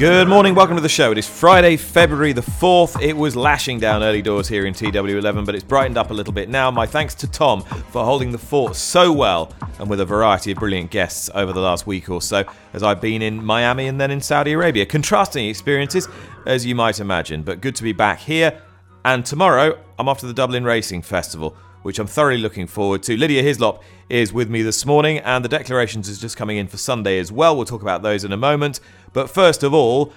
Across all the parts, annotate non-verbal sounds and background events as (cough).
Good morning, welcome to the show. It is Friday, February the 4th. It was lashing down early doors here in TW11, but it's brightened up a little bit now. My thanks to Tom for holding the fort so well and with a variety of brilliant guests over the last week or so, as I've been in Miami and then in Saudi Arabia. Contrasting experiences, as you might imagine, but good to be back here. And tomorrow, I'm off to the Dublin Racing Festival which I'm thoroughly looking forward to. Lydia Hislop is with me this morning, and the declarations is just coming in for Sunday as well. We'll talk about those in a moment. But first of all,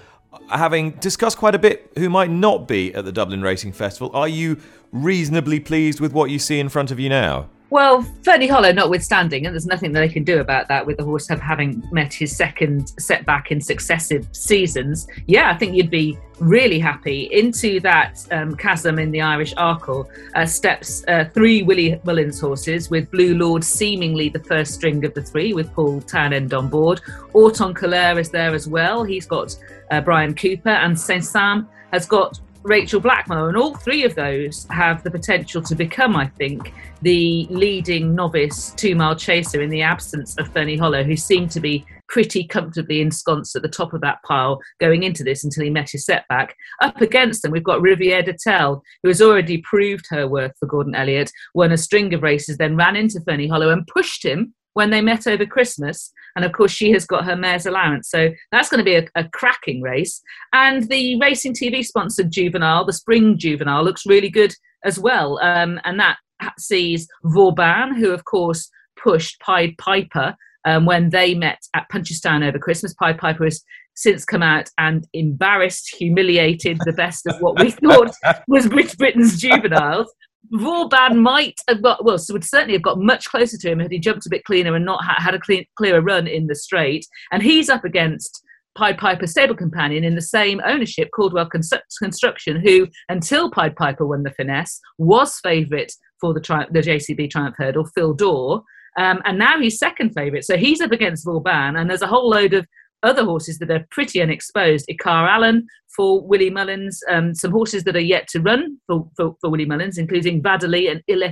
having discussed quite a bit who might not be at the Dublin Racing Festival, are you reasonably pleased with what you see in front of you now? Well, Ferny Hollow notwithstanding, and there's nothing that they can do about that with the horse having met his second setback in successive seasons. Yeah, I think you'd be really happy. Into that um, chasm in the Irish Arkle uh, steps uh, three Willie Mullins horses, with Blue Lord seemingly the first string of the three, with Paul Townend on board. Haut En Couleurs is there as well. He's got uh, Bryan Cooper, and Saint Sam has got Rachel Blackmore, and all three of those have the potential to become, I think, the leading novice two mile chaser in the absence of Ferny Hollow, who seemed to be pretty comfortably ensconced at the top of that pile going into this until he met his setback. Up against them, we've got Riviere d'Etel, who has already proved her worth for Gordon Elliott, won a string of races, then ran into Ferny Hollow and pushed him when they met over Christmas. And of course, she has got her mare's allowance. So that's going to be a, a, cracking race. And the Racing TV sponsored Juvenile, the Spring Juvenile, looks really good as well. Um, and that sees Vauban, who of course pushed Pied Piper um, when they met at Punchestown over Christmas. Pied Piper has since come out and embarrassed, humiliated the best of what we (laughs) thought was Britain's juveniles. Vauban might have got, well, would certainly have got much closer to him had he jumped a bit cleaner and not ha- had a clean, clearer run in the straight. And he's up against Pied Piper's stable companion in the same ownership, Caldwell Construction, who until Pied Piper won the finesse was favourite for the, tri- the JCB Triumph Hurdle, Fil Dor. Um, and now he's second favourite. So he's up against Vauban, and there's a whole load of other horses that are pretty unexposed. Icare Allen for Willie Mullins, um, some horses that are yet to run for, for, for Willie Mullins, including Vadeli and Il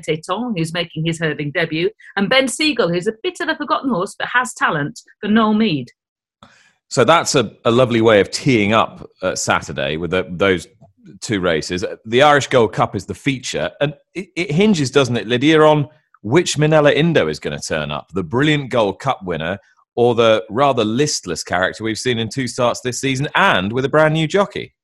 who's making his hurdling debut, and Ben Siegel, who's a bit of a forgotten horse but has talent for Noel Meade. So that's a, a lovely way of teeing up uh, Saturday with the, those two races. The Irish Gold Cup is the feature, and it, it hinges, doesn't it, Lydia, on which Minella Indo is going to turn up. The brilliant Gold Cup winner or the rather listless character we've seen in two starts this season and with a brand new jockey.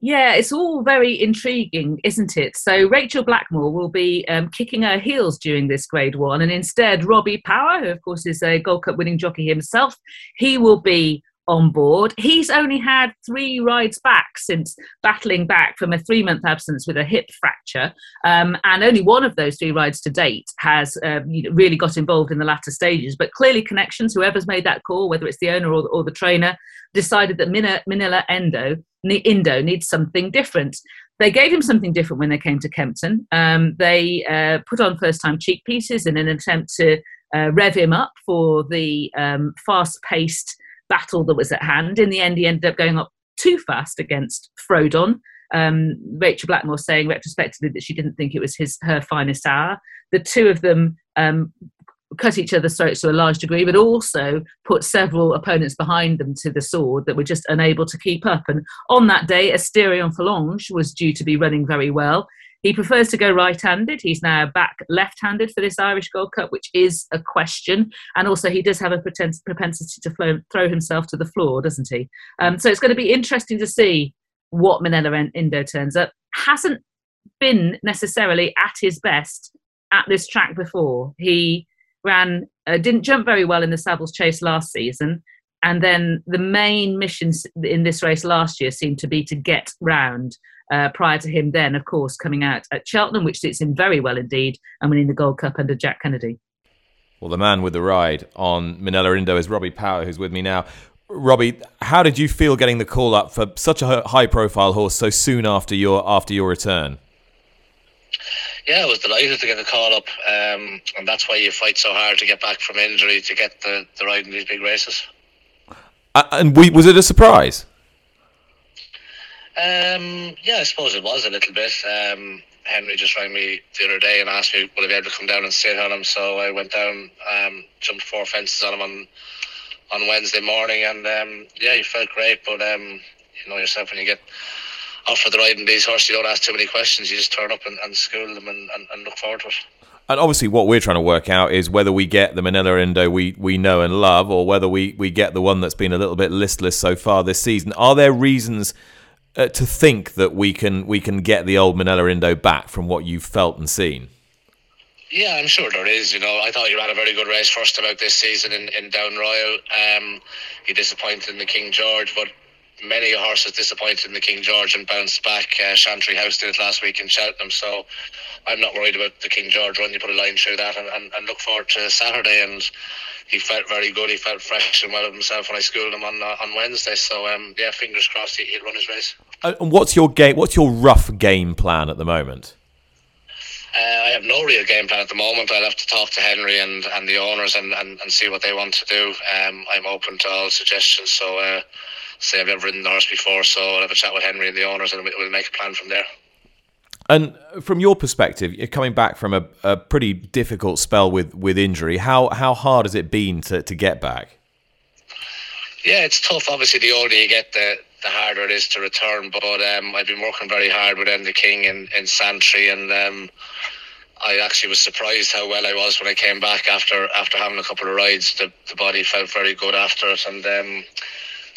Yeah, it's all very intriguing, isn't it? So Rachel Blackmore will be um, kicking her heels during this Grade One, and instead Robbie Power, who of course is a Gold Cup winning jockey himself, he will be on board. He's only had three rides back since battling back from a three month absence with a hip fracture. Um, and only one of those three rides to date has um, really got involved in the latter stages. But clearly, connections, whoever's made that call, whether it's the owner or, or the trainer, decided that Min- Minella Endo, Indo needs something different. They gave him something different when they came to Kempton. Um, they uh, put on first time cheek pieces in an attempt to uh, rev him up for the um, fast paced battle that was at hand. In the end, he ended up going up too fast against Frodon. Um, Rachel Blackmore saying retrospectively that she didn't think it was his her finest hour. The two of them um, cut each other's throats to a large degree, but also put several opponents behind them to the sword that were just unable to keep up. And on that day, Asterion Forlonge was due to be running very well. He prefers to go right handed. He's now back left handed for this Irish Gold Cup, which is a question. And also, he does have a propensity to flow, throw himself to the floor, doesn't he? Um, so it's going to be interesting to see what Minella Indo turns up. Hasn't been necessarily at his best at this track before. He ran, uh, didn't jump very well in the Savills Chase last season. And then the main mission in this race last year seemed to be to get round uh, prior to him then, of course, coming out at Cheltenham, which suits him very well indeed, and winning the Gold Cup under Jack Kennedy. Well, the man with the ride on Minella Indo is Robbie Power, who's with me now. Robbie, how did you feel getting the call up for such a high-profile horse so soon after your after your return? Yeah, I was delighted to get the call up, um, and that's why you fight so hard to get back from injury to get the, the ride in these big races. Uh, and we, was it a surprise? Um, yeah, I suppose it was a little bit. Um, Henry just rang me the other day and asked me would I be able to come down and sit on him. So I went down, um, jumped four fences on him on on Wednesday morning, and um, yeah, he felt great. But um, you know yourself when you get off offered the ride in these horses, you don't ask too many questions. You just turn up and, and school them and, and, and look forward to it. And obviously, what we're trying to work out is whether we get the Minella Indo we, we know and love, or whether we, we get the one that's been a little bit listless so far this season. Are there reasons uh, to think that we can we can get the old Minella Indo back from what you've felt and seen? Yeah, I'm sure there is. You know, I thought he ran a very good race first time out this season in, in Down Royal. Um, he disappointed in the King George, but many horses disappointed in the King George and bounced back. Uh, Chantry House did it last week in Cheltenham, so I'm not worried about the King George run. You put a line through that and, and, and look forward to Saturday. And he felt very good. He felt fresh and well of himself when I schooled him on uh, on Wednesday. So um, yeah, fingers crossed he, will run his race. And what's your game? What's your rough game plan at the moment? Uh, I have no real game plan at the moment. I'll have to talk to Henry and, and the owners and, and, and see what they want to do. Um, I'm open to all suggestions. So, uh, say I've ever ridden the horse before, so I'll have a chat with Henry and the owners and we'll make a plan from there. And from your perspective, you're coming back from a, a pretty difficult spell with, with injury. How how hard has it been to, to get back? Yeah, it's tough. Obviously, the older you get, the the harder it is to return. But um, I've been working very hard with Enda King in, in Santry, and um, I actually was surprised how well I was when I came back after after having a couple of rides. The, the body felt very good after it, and um,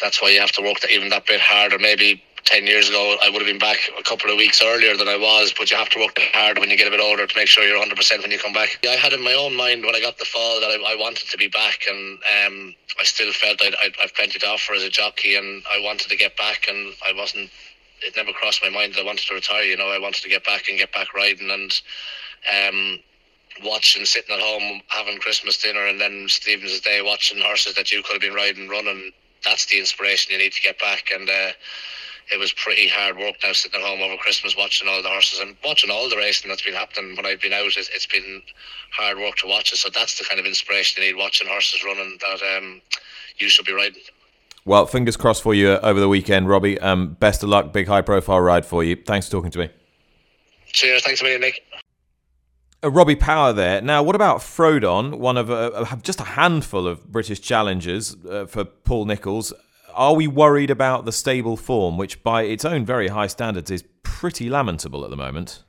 that's why you have to work that, even that bit harder. Maybe 10 years ago, I would have been back a couple of weeks earlier than I was, but you have to work hard when you get a bit older to make sure you're 100% when you come back. I had in my own mind when I got the fall that I, I wanted to be back, and um, I still felt I'd, I'd, I've plenty to offer as a jockey, and I wanted to get back, and I wasn't. It never crossed my mind that I wanted to retire. You know, I wanted to get back and get back riding, and um, watching, sitting at home, having Christmas dinner, and then Stephen's Day watching horses that you could have been riding, running. That's the inspiration you need to get back, and. Uh, it was pretty hard work now sitting at home over Christmas watching all the horses and watching all the racing that's been happening when I've been out. It's, it's been hard work to watch it. So that's the kind of inspiration you need watching horses running that um, you should be riding. Well, fingers crossed for you over the weekend, Robbie. Um, best of luck. Big high profile ride for you. Thanks for talking to me. Cheers. Thanks a million, Nick. Uh, Robbie Power there. Now, what about Frodon, one of uh, just a handful of British challengers uh, for Paul Nicholls? are we worried about the stable form, which by its own very high standards is pretty lamentable at the moment?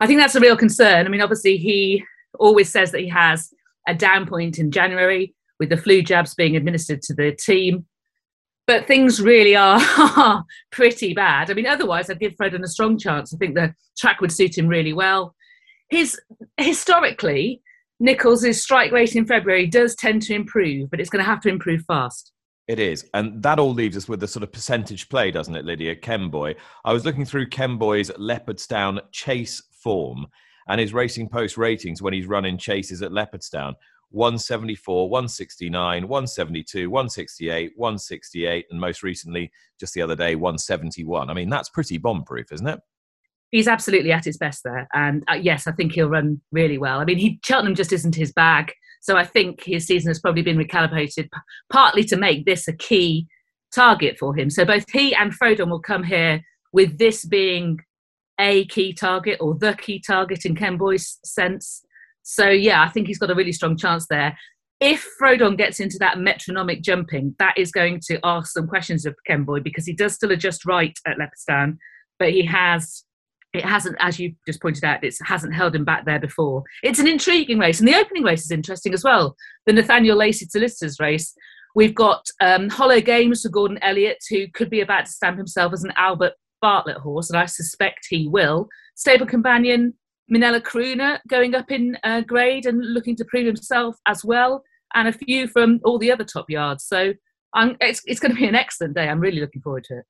I think that's a real concern. I mean, obviously, he always says that he has a down point in January with the flu jabs being administered to the team. But things really are (laughs) pretty bad. I mean, otherwise, I'd give Frodon a strong chance. I think the track would suit him really well. His historically, Nicholls' strike rate in February does tend to improve, but it's going to have to improve fast. It is. And that all leaves us with the sort of percentage play, doesn't it, Lydia? Kemboy. I was looking through Kemboy's Leopardstown chase form and his Racing Post ratings when he's running chases at Leopardstown 174, 169, 172, 168, 168, and most recently, just the other day, 171. I mean, that's pretty bomb proof, isn't it? He's absolutely at his best there. And uh, yes, I think he'll run really well. I mean, he, Cheltenham just isn't his bag. So I think his season has probably been recalibrated partly to make this a key target for him. So both he and Frodon will come here with this being a key target or the key target in Kemboy's sense. So yeah, I think he's got a really strong chance there. If Frodon gets into that metronomic jumping, that is going to ask some questions of Kemboy because he does still adjust right at Leopardstown, but he has it hasn't, as you just pointed out, it hasn't held him back there before. It's an intriguing race, and the opening race is interesting as well. The Nathaniel Lacey Solicitors race. We've got um, Hollow Games for Gordon Elliott, who could be about to stamp himself as an Albert Bartlett horse, and I suspect he will. Stable Companion Minella Crooner going up in uh, grade and looking to prove himself as well, and a few from all the other top yards. So it's, it's going to be an excellent day. I'm really looking forward to it.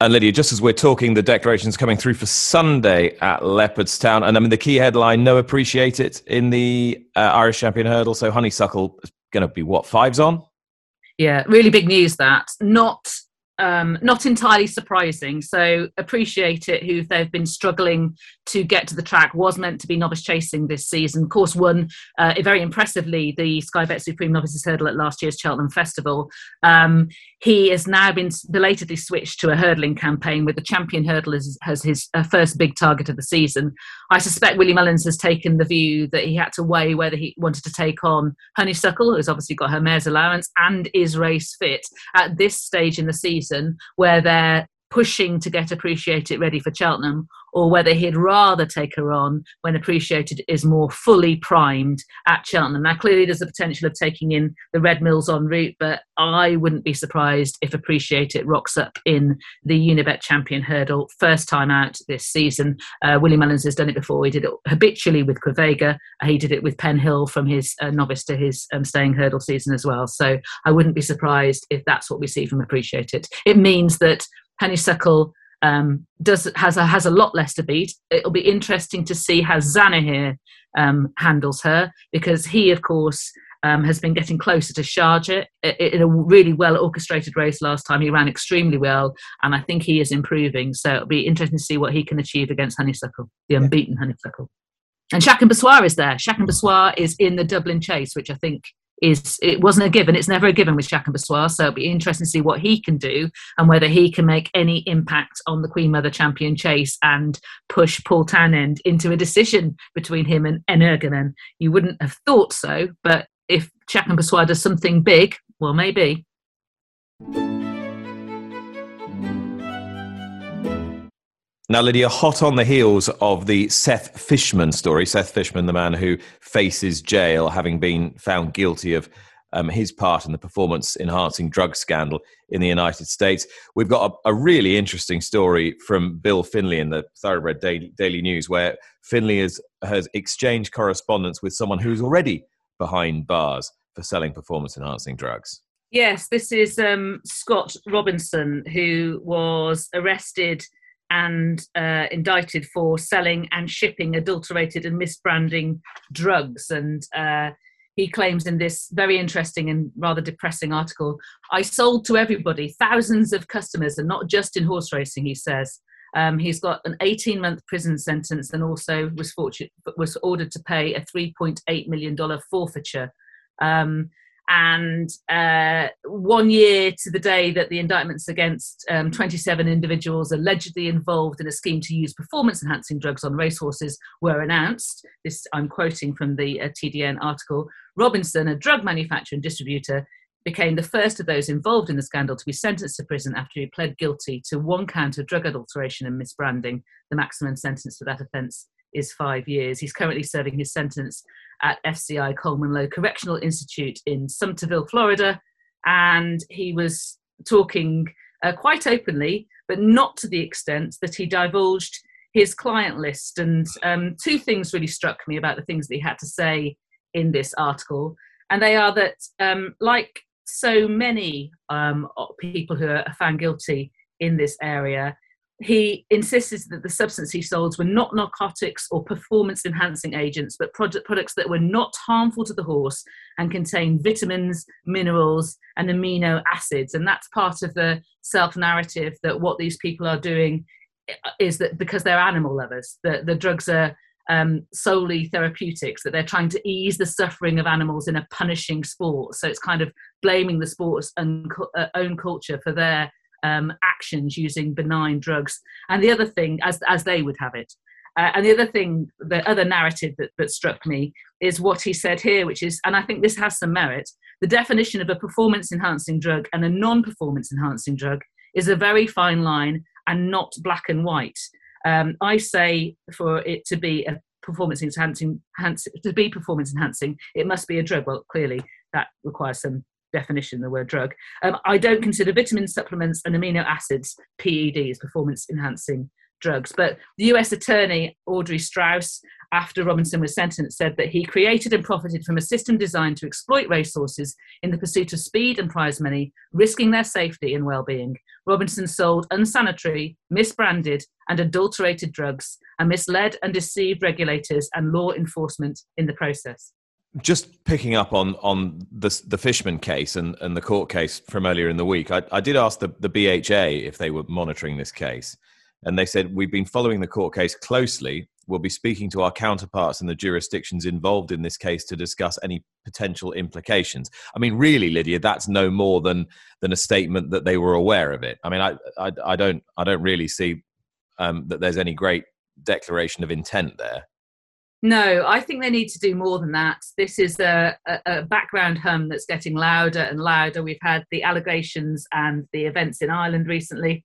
And Lydia, just as we're talking, the declarations coming through for Sunday at Leopardstown. And I mean, the key headline, no appreciate it in the uh, Irish Champion Hurdle. So Honeysuckle is going to be what, fives on? Yeah, really big news that. Not um, not entirely surprising. So appreciate it. Who they've been struggling to get to the track was meant to be novice chasing this season. Course, won uh, very impressively the Sky Bet Supreme Novices Hurdle at last year's Cheltenham Festival. Um, he has now been belatedly switched to a hurdling campaign with the champion hurdle as, as his uh, first big target of the season. I suspect Willie Mullins has taken the view that he had to weigh whether he wanted to take on Honeysuckle, who's obviously got her mare's allowance and is race fit at this stage in the season where they're pushing to get Appreciate It ready for Cheltenham, or whether he'd rather take her on when Appreciate It is more fully primed at Cheltenham. Now, clearly, there's the potential of taking in the Red Mills en route, but I wouldn't be surprised if Appreciate It rocks up in the Unibet Champion Hurdle first time out this season. Uh, Willie Mullins has done it before. He did it habitually with Quevega. He did it with Penhill from his uh, novice to his um, staying hurdle season as well. So I wouldn't be surprised if that's what we see from Appreciate It. It means that Honeysuckle um, does has a, has a lot less to beat. It'll be interesting to see how Zanahiyr um, handles her because he, of course, um, has been getting closer to Sharjah in a really well orchestrated race last time. He ran extremely well, and I think he is improving. So it'll be interesting to see what he can achieve against Honeysuckle, the unbeaten Honeysuckle. And Chacun Pour Soi is there. Chacun Pour Soi is in the Dublin Chase, which I think is it wasn't a given. It's never a given with Chacun Pour Soi. So it'll be interesting to see what he can do and whether he can make any impact on the Queen Mother Champion chase and push Paul Townend into a decision between him and Energumen. You wouldn't have thought so, but if Chacun Pour Soi does something big, well, maybe. Now, Lydia, hot on the heels of the Seth Fishman story, Seth Fishman, the man who faces jail having been found guilty of um, his part in the performance enhancing drug scandal in the United States. We've got a, a, really interesting story from Bill Finley in the Thoroughbred Daily, Daily News, where Finley has, has exchanged correspondence with someone who's already behind bars for selling performance enhancing drugs. Yes, this is um, Scott Robinson, who was arrested and uh, indicted for selling and shipping adulterated and misbranding drugs. And uh, he claims in this very interesting and rather depressing article I sold to everybody, thousands of customers, and not just in horse racing, he says. Um, he's got an 18 month prison sentence and also was, was ordered to pay a $3.8 million forfeiture. Um, and uh, one year to the day that the indictments against um, 27 individuals allegedly involved in a scheme to use performance enhancing drugs on racehorses were announced. This I'm quoting from the uh, TDN article. Robinson, a drug manufacturer and distributor, became the first of those involved in the scandal to be sentenced to prison after he pled guilty to one count of drug adulteration and misbranding. The maximum sentence for that offence is five years. He's currently serving his sentence at FCI Coleman Low Correctional Institute in Sumterville, Florida. And he was talking uh, quite openly, but not to the extent that he divulged his client list. And um, two things really struck me about the things that he had to say in this article. And they are that, um, like so many um, people who are found guilty in this area, he insisted that the substance he sold were not narcotics or performance enhancing agents, but product, products that were not harmful to the horse and contained vitamins, minerals, and amino acids. And that's part of the self narrative that what these people are doing is that because they're animal lovers, the, the drugs are um, solely therapeutics, that they're trying to ease the suffering of animals in a punishing sport. So it's kind of blaming the sport's own, uh, own culture for their um, actions using benign drugs. And the other thing, as, as they would have it, uh, and the other thing, the other narrative that, that struck me is what he said here, which is, and I think this has some merit the definition of a performance enhancing drug and a non performance enhancing drug is a very fine line and not black and white. Um, I say for it to be a performance enhancing, to be performance enhancing, it must be a drug. Well, clearly that requires some definition, the word drug. Um, I don't consider vitamin supplements and amino acids PEDs, performance enhancing drugs. But the US attorney, Audrey Strauss, after Robinson was sentenced, said that he created and profited from a system designed to exploit racehorses in the pursuit of speed and prize money, risking their safety and well being. Robinson sold unsanitary, misbranded, and adulterated drugs and misled and deceived regulators and law enforcement in the process. Just picking up on on the the Fishman case and, and the court case from earlier in the week, I, I did ask the, the BHA if they were monitoring this case, and they said we've been following the court case closely. We'll be speaking to our counterparts in the jurisdictions involved in this case to discuss any potential implications. I mean, really, Lydia, that's no more than than a statement that they were aware of it. I mean, I I, I don't I don't really see um, that there's any great declaration of intent there. No, I think they need to do more than that. This is a, a, background hum that's getting louder and louder. We've had the allegations and the events in Ireland recently.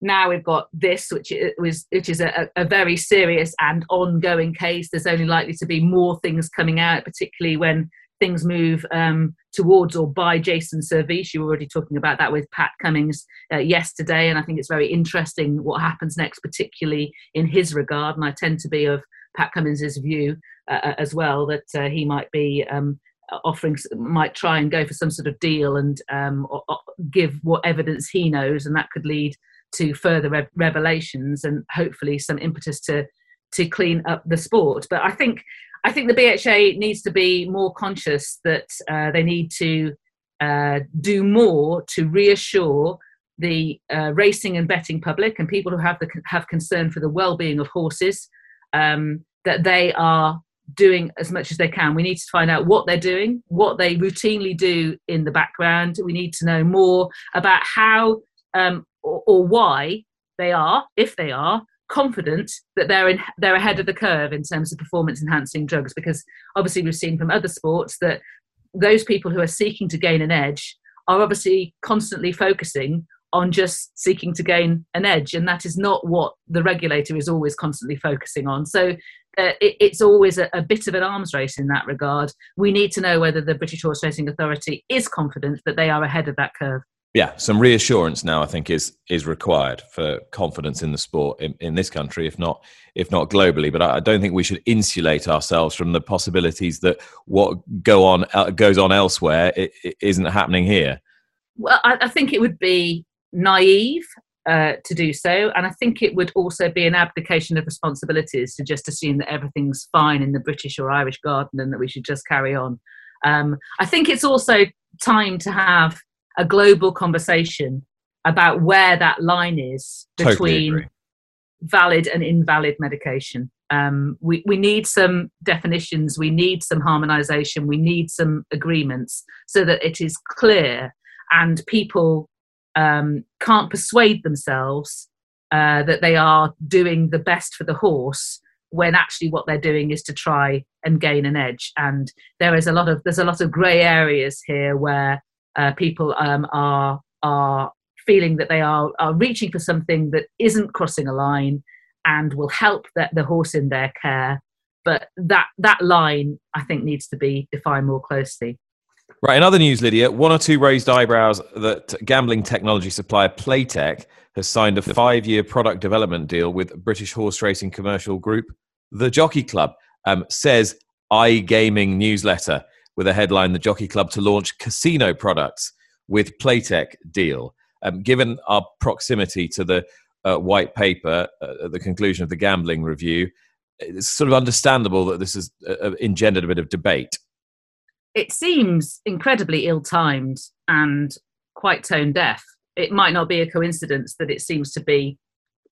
Now we've got this, which was which is a, a very serious and ongoing case. There's only likely to be more things coming out, particularly when things move um, towards or by Jason Servis. You were already talking about that with Pat Cummings uh, yesterday, and I think it's very interesting what happens next, particularly in his regard. And I tend to be of Pat Cummings's view uh, uh, as well that uh, he might be um, offering, might try and go for some sort of deal and um, or, or give what evidence he knows, and that could lead to further re- revelations and hopefully some impetus to to clean up the sport. But I think I think the BHA needs to be more conscious that uh, they need to uh, do more to reassure the uh, racing and betting public and people who have the have concern for the well-being of horses um, that they are doing as much as they can. We need to find out what they're doing, what they routinely do in the background. We need to know more about how um, or, or, why they are, if they are, confident that they're in, they're ahead of the curve in terms of performance enhancing drugs. Because obviously we've seen from other sports that those people who are seeking to gain an edge are obviously constantly focusing on just seeking to gain an edge and that is not what the regulator is always constantly focusing on. So uh, it, it's always a, a, bit of an arms race in that regard. We need to know whether the british horse racing authority is confident that they are ahead of that curve. Yeah some reassurance now i think is is required for confidence in the sport in, in this country if not if not globally. But I, I, don't think we should insulate ourselves from the possibilities that what go on uh, goes on elsewhere it, it isn't happening here. Well I, I think it would be naive uh, to do so. And I think it would also be an abdication of responsibilities to just assume that everything's fine in the British or Irish garden and that we should just carry on. Um, I think it's also time to have a global conversation about where that line is between totally valid and invalid medication. Um, we, we need some definitions, we need some harmonization, we need some agreements so that it is clear and people um, can't persuade themselves uh, that they are doing the best for the horse when actually what they're doing is to try and gain an edge. And there is a lot of there's a lot of gray areas here where uh, people um, are are feeling that they are are reaching for something that isn't crossing a line and will help the, the horse in their care. But that that line i think needs to be defined more closely Right. In other news, Lydia, one or two raised eyebrows that gambling technology supplier Playtech has signed a five year product development deal with British horse racing commercial group, The Jockey Club, um, says iGaming newsletter with a headline The Jockey Club to launch casino products with Playtech deal. Um, given our proximity to the uh, white paper uh, at the conclusion of the gambling review, it's sort of understandable that this has uh, engendered a bit of debate it seems incredibly ill timed and quite tone deaf. It might not be a coincidence that it seems to be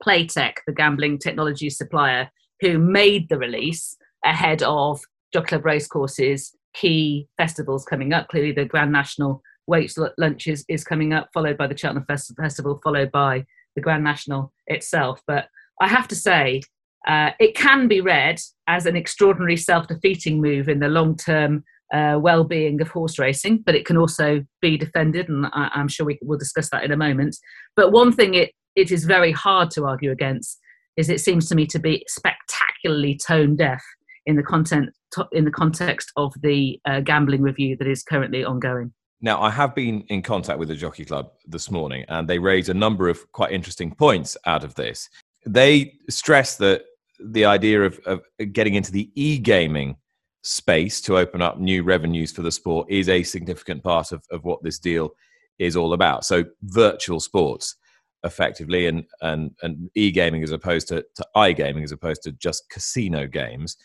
Playtech, the gambling technology supplier, who made the release ahead of Jockey Club racecourses, key festivals coming up. Clearly, the Grand National Weights Lunch is, is coming up, followed by the Cheltenham Festival, followed by the Grand National itself. But I have to say, uh, it can be read as an extraordinary self defeating move in the long term uh, well-being of horse racing, but it can also be defended, and I, am sure we will discuss that in a moment. But one thing it it is very hard to argue against is it seems to me to be spectacularly tone deaf in the content in the context of the uh, gambling review that is currently ongoing. Now, I have been in contact with the Jockey Club this morning, and they raised a number of quite interesting points out of this. They stress that the idea of, of getting into the e-gaming space to open up new revenues for the sport is a significant part of, of what this deal is all about. So virtual sports effectively and and and e-gaming as opposed to, to i-gaming as opposed to just casino games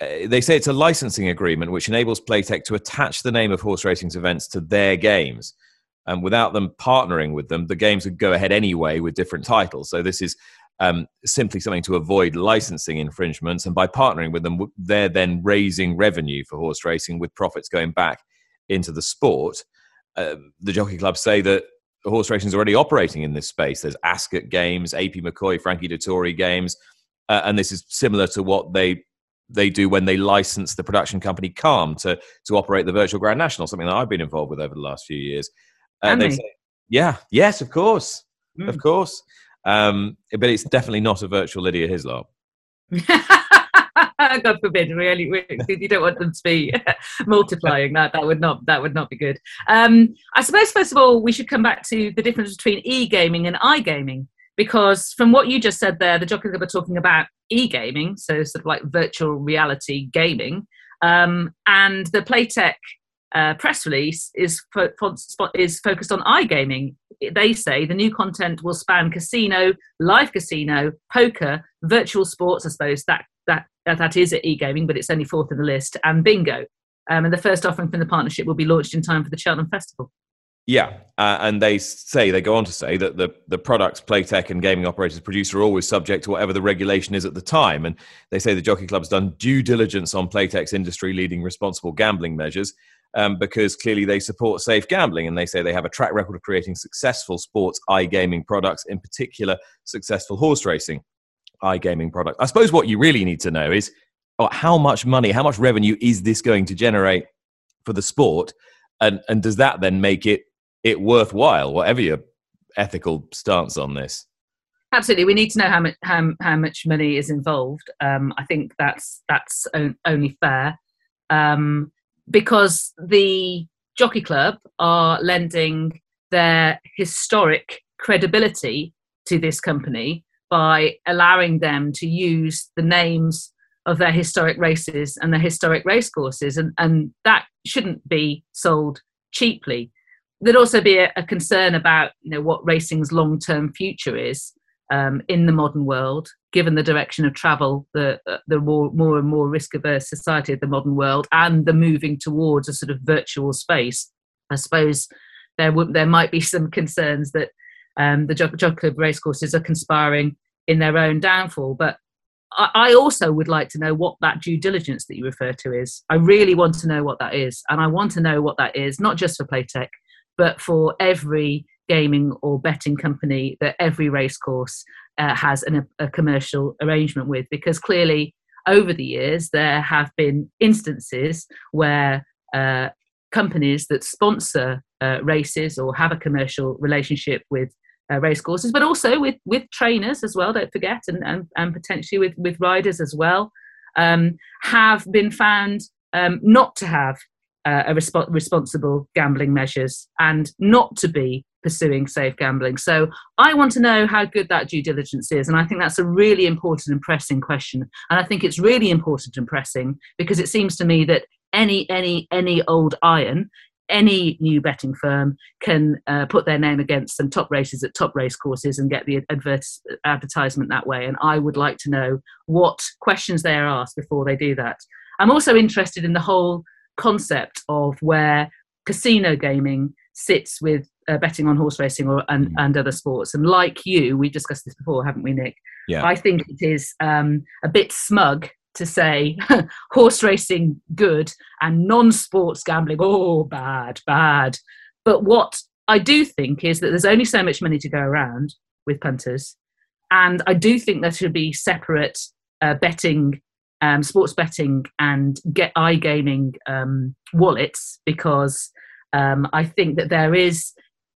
uh, they say it's a licensing agreement which enables Playtech to attach the name of horse racing's events to their games. And without them partnering with them, the games would go ahead anyway with different titles. So this is um, simply something to avoid licensing infringements. And by partnering with them, they're then raising revenue for horse racing with profits going back into the sport. Uh, the jockey clubs say that horse racing is already operating in this space. There's Ascot games, AP McCoy, Frankie Dettori games, uh, and this is similar to what they they do when they license the production company Calm to to operate the virtual Grand National, something that I've been involved with over the last few years. Uh, they say, yeah, yes, of course, mm. of course. Um, but it's definitely not a virtual Lydia Hislop. (laughs) God forbid, really, really, you don't want them to be (laughs) multiplying. That that would not that would not be good. Um, I suppose first of all we should come back to the difference between e-gaming and i-gaming because from what you just said there, the Jockey Club are talking about e-gaming, so sort of like virtual reality gaming, um, and the Playtech uh, press release is fo- is focused on iGaming. They say the new content will span casino, live casino, poker, virtual sports. I suppose that that that is at e-gaming, but it's only fourth in the list, and bingo. Um, and the first offering from the partnership will be launched in time for the Cheltenham Festival. Yeah, uh, and they say they go on to say that the the products Playtech and gaming operators produce are always subject to whatever the regulation is at the time. And they say the Jockey Club's done due diligence on Playtech's industry-leading responsible gambling measures um, because clearly they support safe gambling, and they say they have a track record of creating successful sports iGaming products, in particular successful horse racing iGaming products. I suppose what you really need to know is oh, how much money, how much revenue is this going to generate for the sport, and and does that then make it it worthwhile, whatever your ethical stance on this. Absolutely, we need to know how much how, how much money is involved. Um, I think that's that's only fair um, because the Jockey Club are lending their historic credibility to this company by allowing them to use the names of their historic races and their historic racecourses, and, and that shouldn't be sold cheaply. There'd also be a, a, concern about you know what racing's long term future is um, in the modern world, given the direction of travel, the uh, the more more and more risk averse society of the modern world, and the moving towards a sort of virtual space. I suppose there would there might be (laughs) some concerns that um, the Jockey Club racecourses are conspiring in their own downfall, but I also would like to know what that due diligence that you refer to is. I really want to know what that is. And I want to know what that is, not just for Playtech, but for every gaming or betting company that every racecourse uh, has an, a commercial arrangement with, because clearly over the years there have been instances where uh, companies that sponsor uh, races or have a commercial relationship with uh, racecourses, but also with with trainers as well. Don't forget, and and, and potentially with with riders as well, um, have been found um, not to have uh, a resp- responsible gambling measures and not to be pursuing safe gambling. So I want to know how good that due diligence is, and I think that's a really important and pressing question. And I think it's really important and pressing because it seems to me that any any any old iron. Any new betting firm can uh, put their name against some top races at top race courses and get the advert- advertisement that way. And I would like to know what questions they are asked before they do that. I'm also interested in the whole concept of where casino gaming sits with uh, betting on horse racing or, and, mm. and other sports. And like you, we discussed this before, haven't we, Nick? Yeah. I think it is um, a bit smug to say (laughs) horse racing good and non-sports gambling oh bad bad. But what I do think is that there's only so much money to go around with punters, and I do think there should be separate uh, betting um, sports betting and get iGaming um, wallets because um, I think that there is,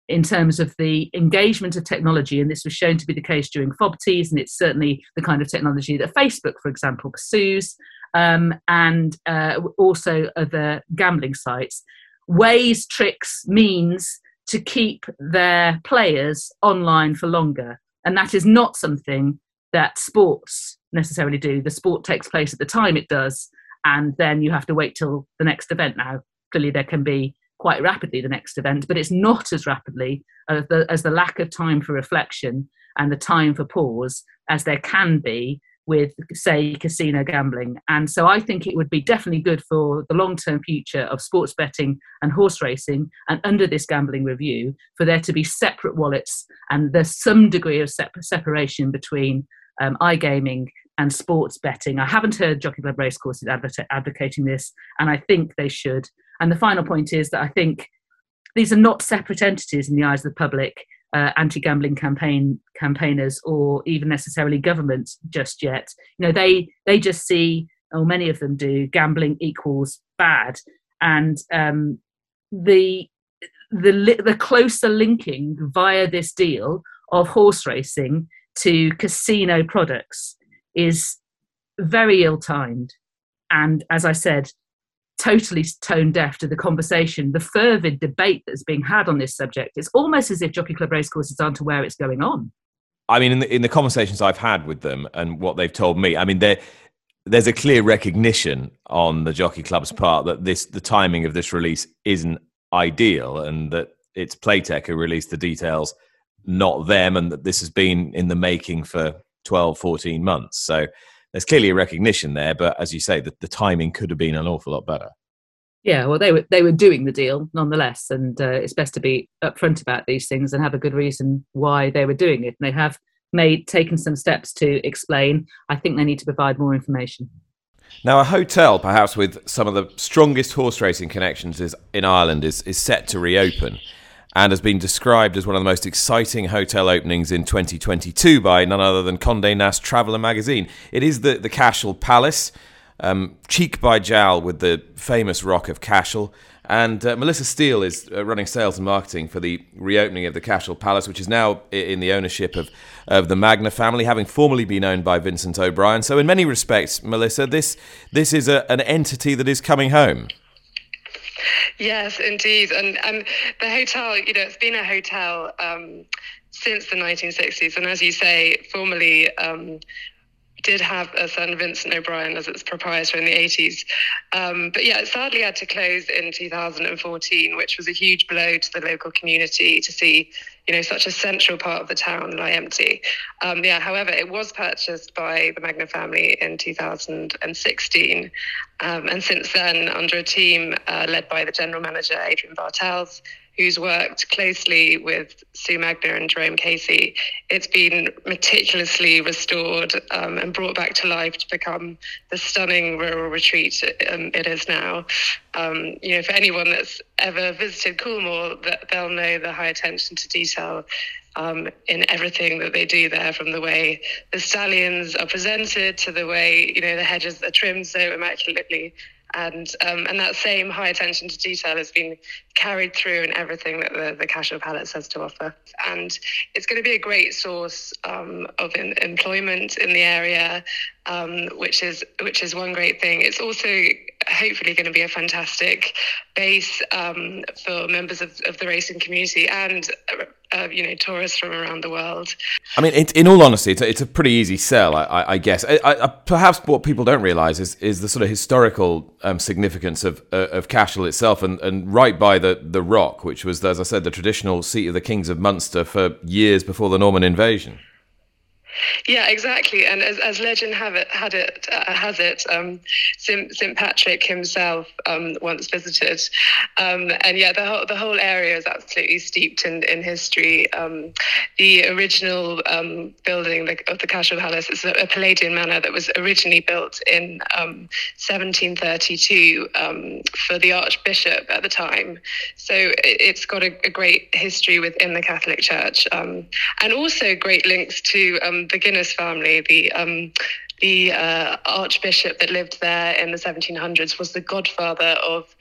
in terms of the engagement of technology, and this was shown to be the case during FOBTs, and it's certainly the kind of technology that Facebook, for example, pursues, um, and uh, also other gambling sites, ways, tricks, means to keep their players online for longer. And that is not something that sports necessarily do. The sport takes place at the time it does, and then you have to wait till the next event. Now, clearly, there can be quite rapidly the next event, but it's not as rapidly as the, as the lack of time for reflection and the time for pause as there can be with, say, casino gambling. And so I think it would be definitely good for the long term future of sports betting and horse racing. And under this gambling review, for there to be separate wallets and there's some degree of separation between um, iGaming and sports betting. I haven't heard Jockey Club racecourses advocating this, and I think they should. And the final point is that I think these are not separate entities in the eyes of the public uh, anti-gambling campaign campaigners or even necessarily governments just yet. You know, they they just see, or many of them do, gambling equals bad, and um, the the the closer linking via this deal of horse racing to casino products is very ill-timed, and as I said, totally tone deaf to the conversation, the fervid debate that's being had on this subject. It's almost as if Jockey Club racecourses aren't aware it's going on. I mean, in the, in the conversations I've had with them and what they've told me, I mean, there's a clear recognition on the Jockey Club's part that this the timing of this release isn't ideal, and that it's Playtech who released the details, not them, and that this has been in the making for 12, 14 months. So there's clearly a recognition there, but as you say, the, the timing could have been an awful lot better. Yeah, well, they were they were doing the deal nonetheless, and uh, it's best to be upfront about these things and have a good reason why they were doing it. And they have made taken some steps to explain. I think they need to provide more information. Now, a hotel, perhaps with some of the strongest horse racing connections is, in Ireland, is, is set to reopen and has been described as one of the most exciting hotel openings in 2022 by none other than Condé Nast Traveller magazine. It is the, the Cashel Palace, um, cheek by jowl with the famous Rock of Cashel. And uh, Melissa Steele is uh, running sales and marketing for the reopening of the Cashel Palace, which is now in the ownership of, of the Magnier family, having formerly been owned by Vincent O'Brien. So, in many respects, Melissa, this this is a, an entity that is coming home. Yes, indeed. And and the hotel, you know, it's been a hotel um, since the 1960s, and as you say, formerly. Um, did have a son, Vincent O'Brien, as its proprietor in the 80s. Um, but yeah, it sadly had to close in 2014, which was a huge blow to the local community to see, you know, such a central part of the town lie empty. Um, yeah, however, it was purchased by the Magnier family in 2016. Um, and since then, under a team uh, led by the general manager, Adrian Bartels, who's worked closely with Sue Magnier and Jerome Casey, it's been meticulously restored um, and brought back to life to become the stunning rural retreat um, it is now. Um, you know, for anyone that's ever visited Coolmore, that they'll know the high attention to detail um, in everything that they do there, from the way the stallions are presented to the way you know the hedges are trimmed so immaculately and um, and that same high attention to detail has been carried through in everything that the, the Cashel Palace has to offer. And it's going to be a great source um, of in, employment in the area, um, which is which is one great thing. It's also hopefully going to be a fantastic base um, for members of, of the racing community and uh, you know tourists from around the world. I mean, it, in all honesty, it's a, it's a, pretty easy sell, I, I, I guess. I, perhaps what people don't realise is is the sort of historical um, significance of uh, of Cashel itself, and, and right by the the Rock, which was, as I said, the traditional seat of the kings of Munster for years before the Norman invasion. Yeah, exactly. And as, as legend have it, had it, uh, has it, um, St. St. Patrick himself um, once visited. Um, and yeah, the whole, the whole area is absolutely steeped in, in history. Um, the original um, building of the Cashel Palace is a, a, Palladian manor that was originally built in 1732 um, for the Archbishop at the time. So it, has got a, a, great history within the Catholic Church and also great links to the Guinness family, the um, the uh, archbishop that lived there in the 1700s was the godfather of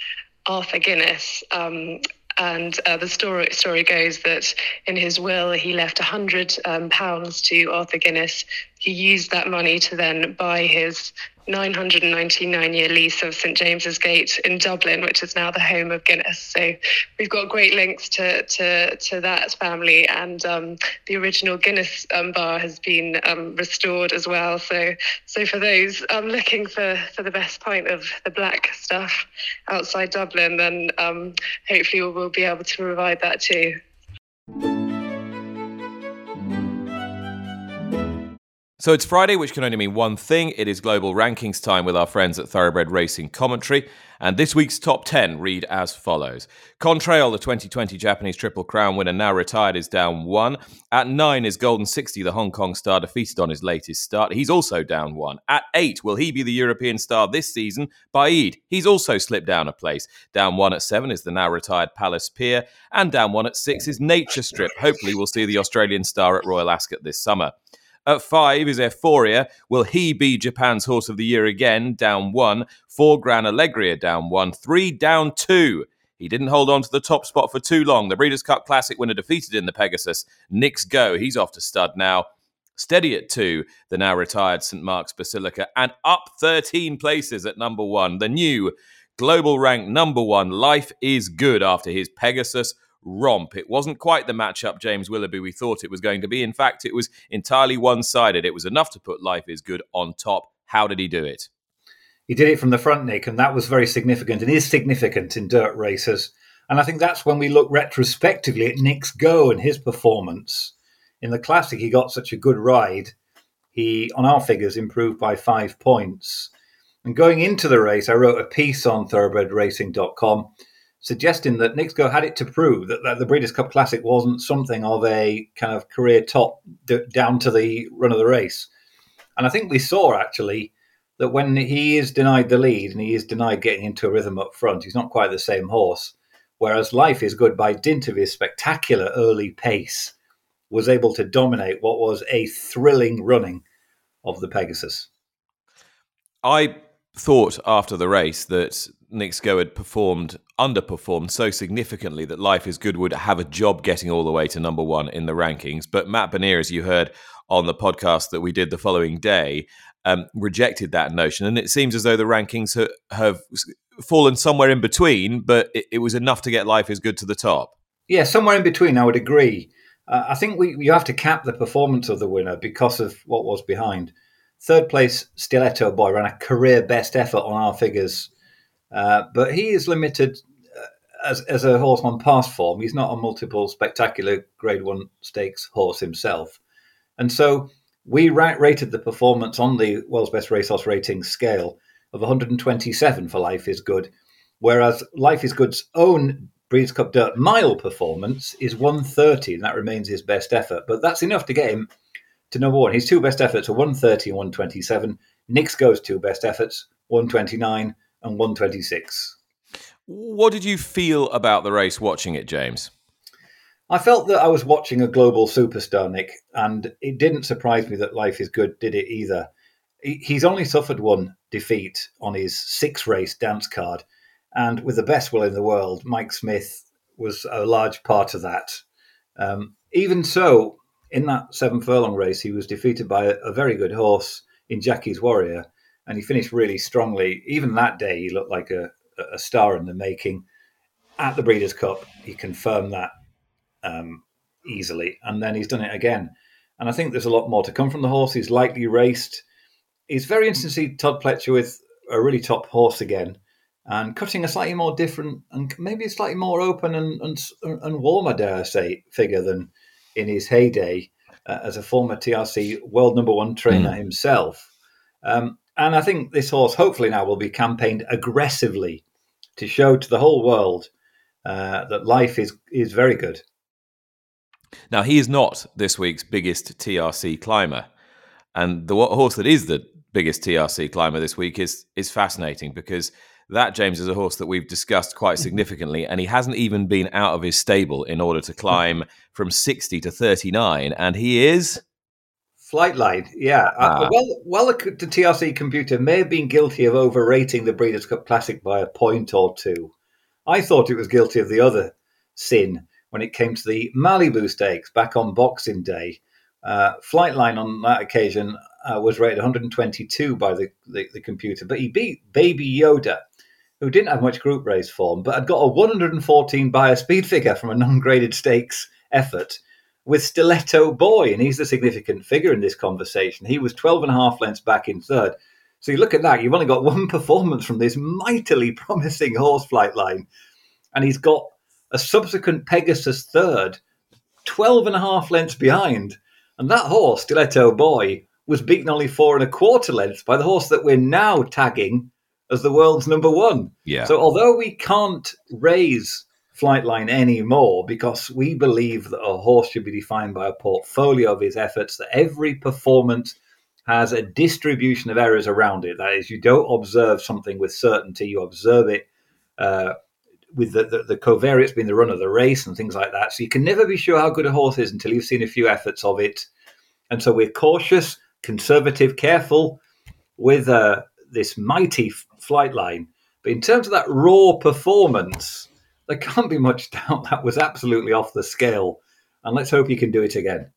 Arthur Guinness. Um, and uh, the story story goes that in his will he left hundred um, pounds to Arthur Guinness. He used that money to then buy his 999 year lease of St James's Gate in Dublin, which is now the home of Guinness. So we've got great links to to, to that family, and um, the original Guinness um, bar has been um, restored as well. So so for those um, looking for for the best pint of the black stuff outside Dublin, then um, hopefully we'll, we'll be able to provide that too. So it's Friday, which can only mean one thing. It is global rankings time with our friends at Thoroughbred Racing Commentary. And this week's top 10 read as follows. Contrail, the 2020 Japanese Triple Crown winner, now retired, is down one. At nine is Golden 60, the Hong Kong star, defeated on his latest start. He's also down one. At eight, will he be the European star this season? Baaeed. He's also slipped down a place. Down one at seven is the now retired Palace Pier. And down one at six is Nature Strip. Hopefully, we'll see the Australian star at Royal Ascot this summer. At five is Efforia. Will he be Japan's Horse of the Year again? Down one. Four, Gran Alegria down one. Three, down two. He didn't hold on to the top spot for too long. The Breeders' Cup Classic winner defeated in the Pegasus. Knicks Go. He's off to stud now. Steady at two, the now retired St. Mark's Basilica, and up 13 places at number one. The new global rank number one, Life is Good after his Pegasus romp. It wasn't quite the matchup, James Willoughby, we thought it was going to be. In fact, it was entirely one sided. It was enough to put Life is Good on top. How did he do it? He did it from the front, Nick, and that was very significant and is significant in dirt races. And I think that's when we look retrospectively at Knicks Go and his performance. In the Classic, he got such a good ride. He, on our figures, improved by five points. And going into the race, I wrote a piece on thoroughbredracing.com suggesting that Go had it to prove that, that, the Breeders' Cup Classic wasn't something of a kind of career top d- down to the run of the race. And I think we saw actually that when he is denied the lead and he is denied getting into a rhythm up front, he's not quite the same horse. Whereas Life is Good by dint of his spectacular early pace was able to dominate what was a thrilling running of the Pegasus. I thought after the race that Knicks Go had performed, underperformed so significantly that Life is Good would have a job getting all the way to number one in the rankings. But Matt Benier, as you heard on the podcast that we did the following day, um, rejected that notion. And it seems as though the rankings ha- have fallen somewhere in between, but it, it, was enough to get Life is Good to the top. Yeah, somewhere in between, I would agree. Uh, I think we you have to cap the performance of the winner because of what was behind. Third place, Stiletto Boy ran a career best effort on our figures uh, but he is limited uh, as, as a horse on past form. He's not a multiple spectacular Grade One stakes horse himself, and so we rated the performance on the World's Best Racehorse rating scale of 127 for Life is Good, whereas Life is Good's own Breeders' Cup Dirt Mile performance is 130, and that remains his best effort. But that's enough to get him to number one. His two best efforts are 130 and 127. Knicks Go's two best efforts, 129 and 126. What did you feel about the race watching it, James? I felt that I was watching a global superstar, Nick, and it didn't surprise me that Life is Good did it either. He's only suffered one defeat on his six race dance card, and with the best will in the world, Mike Smith was a large part of that. Um, even so, in that seven furlong race, he was defeated by a, a very good horse in Jackie's Warrior, and he finished really strongly. Even that day, he looked like a, a star in the making. At the Breeders' Cup, he confirmed that um, easily, and then he's done it again. And I think there's a lot more to come from the horse. He's lightly raced. It's very interesting to see Todd Pletcher with a really top horse again, and cutting a slightly more different and maybe a slightly more open and and, and warmer, dare I say, figure than in his heyday uh, as a former TRC world number one trainer mm. himself. Um, and I think this horse, hopefully, now will be campaigned aggressively to show to the whole world uh, that life is is very good. Now he is not this week's biggest TRC climber, and the horse that is the biggest TRC climber this week is is fascinating because that James is a horse that we've discussed quite mm-hmm. significantly, and he hasn't even been out of his stable in order to climb from sixty to thirty nine, and he is Flight Flightline, yeah. Uh, ah. well, well, the TRC computer may have been guilty of overrating the Breeders' Cup Classic by a point or two. I thought it was guilty of the other sin when it came to the Malibu Stakes back on Boxing Day. Uh, Flightline on that occasion uh, was rated 122 by the, the, the, computer, but he beat Baby Yoda, who didn't have much group race form, but had got a 114 by a speed figure from a non graded stakes effort with Stiletto Boy, and he's the significant figure in this conversation. He was 12 and a half lengths back in third. So you look at that, you've only got one (laughs) performance from this mightily (laughs) promising horse Flightline. and he's got a subsequent Pegasus third, 12 and a half lengths behind. And that horse, Stiletto Boy, was beaten only four and a quarter lengths by the horse that we're now tagging as the world's number one. Yeah. So although we can't raise Flightline anymore because we believe that a horse should be defined by a portfolio of his efforts, that every performance has a distribution of errors around it. That is, you don't observe something with certainty, you observe it uh, with the, the, the covariates being the run of the race and things like that. So you can never be sure how good a horse is until you've seen a few efforts of it. And so we're cautious, conservative, careful with uh, this mighty Flightline. But in terms of that raw performance, there can't be much (laughs) doubt that was absolutely off the scale. And let's hope he can do it again.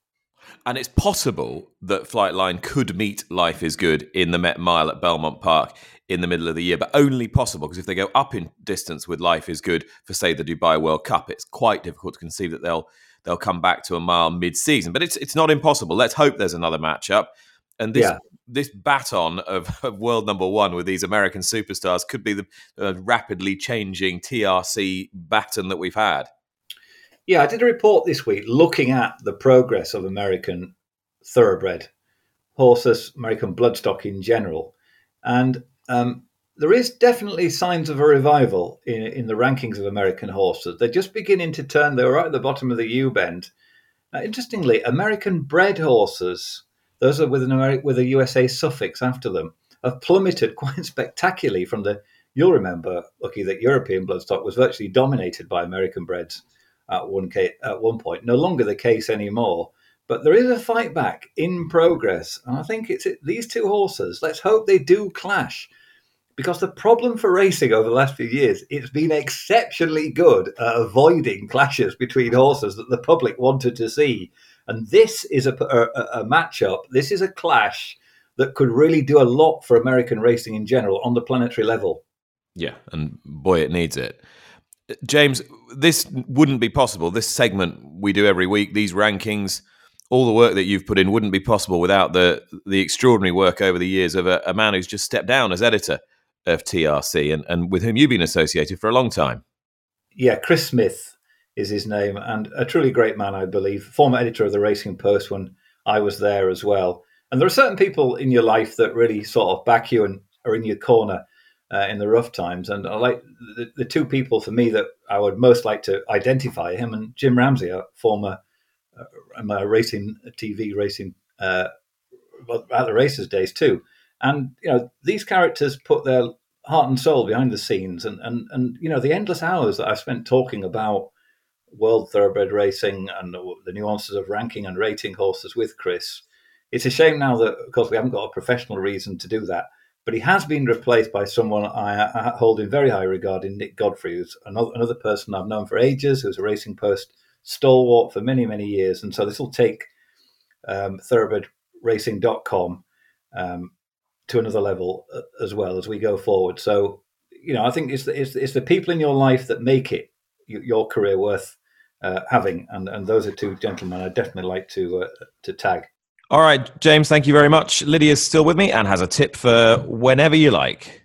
And it's possible that Flightline could meet Life is Good in the Met Mile at Belmont Park in the middle of the year, but only possible because if they go up in distance with Life is Good for, say, the Dubai World Cup, it's quite difficult to conceive that they'll they'll come back to a mile mid-season. But it's it's not impossible. Let's hope there's another matchup. And this Yeah. this baton of, (laughs) of world number one with these American superstars could be the uh, rapidly changing TRC baton that we've had. Yeah, I did a report this week looking at the progress of American thoroughbred horses, American bloodstock in general, and um, there is definitely signs of a revival in, in the rankings of American horses. They're just beginning to turn. They were right at the bottom of the U bend. Now, interestingly, American bred horses, those with an Ameri- with a USA suffix after them, have plummeted (laughs) quite spectacularly from the. You'll remember, Lucky, that European bloodstock was virtually dominated by American breds at one at one point. No longer the case anymore. But there is a fight back in progress, and I think it's these two horses. Let's hope they do clash, because the problem for racing over the last few years, it's been exceptionally good at avoiding clashes between horses that the public wanted to see. And this is a, a, a matchup. This is a clash that could really do a lot for American racing in general on the planetary level. Yeah, and boy, it needs it. James, this wouldn't be possible. This segment we do every week, these rankings, all the work that you've put in wouldn't be possible without the the extraordinary work over the years of a, a man who's just stepped down as editor of TRC and, and with whom you've been associated for a long time. Yeah, Chris Smith is his name, and a truly great man, I believe. Former editor of the Racing Post when I was there as well. And there are certain people in your life that really sort of back you and are in your corner uh, in the rough times. And I like the, the two people for me that I would most like to identify him and Jim Ramsey, a former uh, racing TV racing uh, at the races days too. And you know these characters put their heart and soul behind the scenes, and and and you know the endless hours that I've spent talking about world thoroughbred racing and the, nuances of ranking and rating horses with Chris. It's a shame now that, of course, we haven't got a professional reason to do that. But he has been replaced by someone I, I hold in very high regard in Nick Godfrey, who's another, another person I've known for ages, who's a Racing Post stalwart for many, many years. And so this will take um, thoroughbredracing.com um, to another level uh, as well as we go forward. So, you know, I think it's the, it's, it's the people in your life that make it your career worth uh, having. And, and those are two gentlemen I'd definitely like to, uh, to tag. All right, James, thank you very much. Lydia's still with me and has a tip for whenever you like.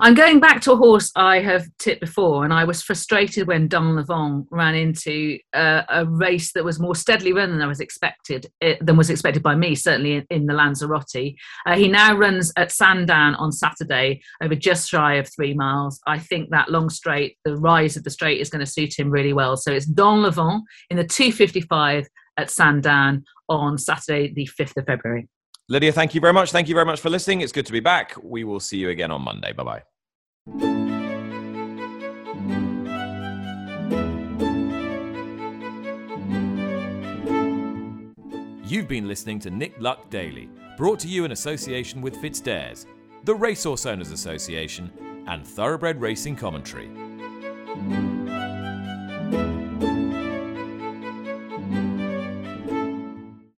I'm going back to a horse I have tipped before, and I was frustrated when Don Levon ran into uh, a race that was more steadily run than I was expected, eh, than was expected by me, certainly in, in the Lanzarote. Uh, he now runs at Sandown on Saturday over just shy of three miles. I think that long straight, the rise of the straight, is going to suit him really well. So it's Don Levon in the 255 at Sandown on Saturday, the 5th of February. Lydia, thank you very much. Thank you very much for listening. It's good to be back. We will see you again on Monday. Bye bye. You've been listening to Nick Luck Daily, brought to you in association with FitzDares, the Racehorse Owners Association, and Thoroughbred Racing Commentary.